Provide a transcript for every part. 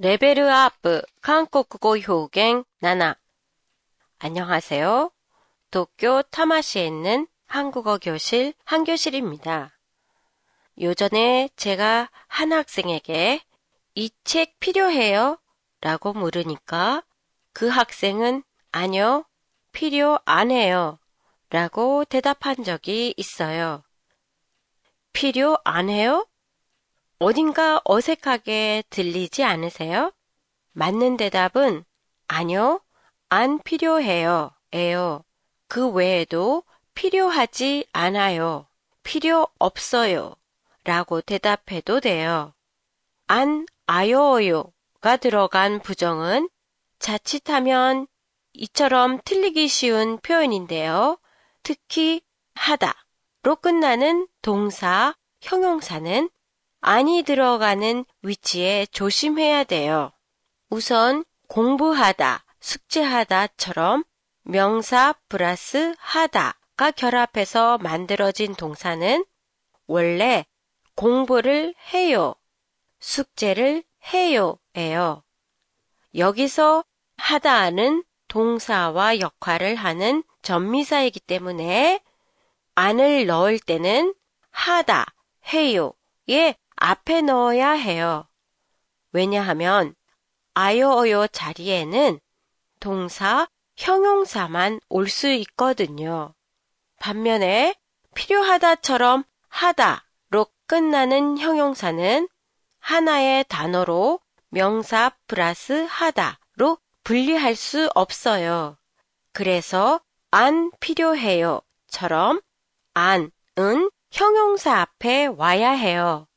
レベルアップ 韓国語 表現 なな 안녕하세요. 도쿄 타마시에 있는 한국어 교실 한교실입니다. 요전에 제가 한 학생에게 이 책 필요해요? 라고 물으니까 그 학생은 아니요, 필요 안 해요. 라고 대답한 적이 있어요. 필요 안 해요? 어딘가 어색하게 들리지 않으세요? 맞는 대답은 아니요, 안 필요해요. 에요. 그 외에도 필요하지 않아요. 필요 없어요. 라고 대답해도 돼요. 안 아요요가 들어간 부정은 자칫하면 이처럼 틀리기 쉬운 표현인데요. 특히 하다로 끝나는 동사, 형용사는 안이 들어가는 위치에 조심해야 돼요. 우선 공부하다, 숙제하다처럼 명사 플러스 하다가 결합해서 만들어진 동사는 원래 공부를 해요, 숙제를 해요예요. 여기서 하다는 동사와 역할을 하는 전미사이기 때문에 안을 넣을 때는 하다, 해요에 앞에 넣어야 해요. 왜냐하면 아요어요 자리에는 동사, 형용사만 올 수 있거든요. 반면에 필요하다처럼 하다로 끝나는 형용사는 하나의 단어로 명사 플러스 하다로 분리할 수 없어요. 그래서 안 필요해요처럼 안은 형용사 앞에 와야 해요.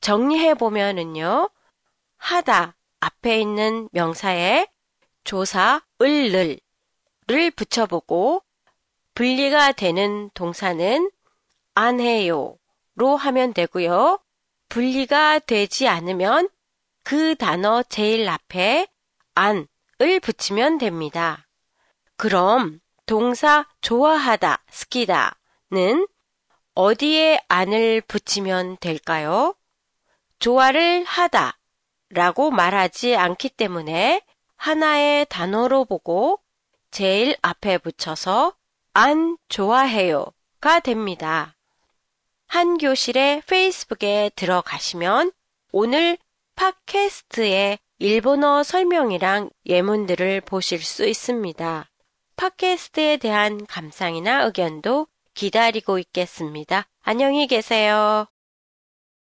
정리해 보면은요. 하다 앞에 있는 명사에 조사 을를 를 붙여보고 분리가 되는 동사는 안 해요로 하면 되고요. 분리가 되지 않으면 그 단어 제일 앞에 안을 붙이면 됩니다. 그럼 동사 좋아하다, 스키다는 어디에 안을 붙이면 될까요? 좋아를 하다 라고 말하지 않기 때문에 하나의 단어로 보고 제일 앞에 붙여서 안 좋아해요 가 됩니다. 한 교실의 페이스북에 들어가시면 오늘 팟캐스트의 일본어 설명이랑 예문들을 보실 수 있습니다. 팟캐스트에 대한 감상이나 의견도 기다리고 있겠습니다. 안녕히 계세요.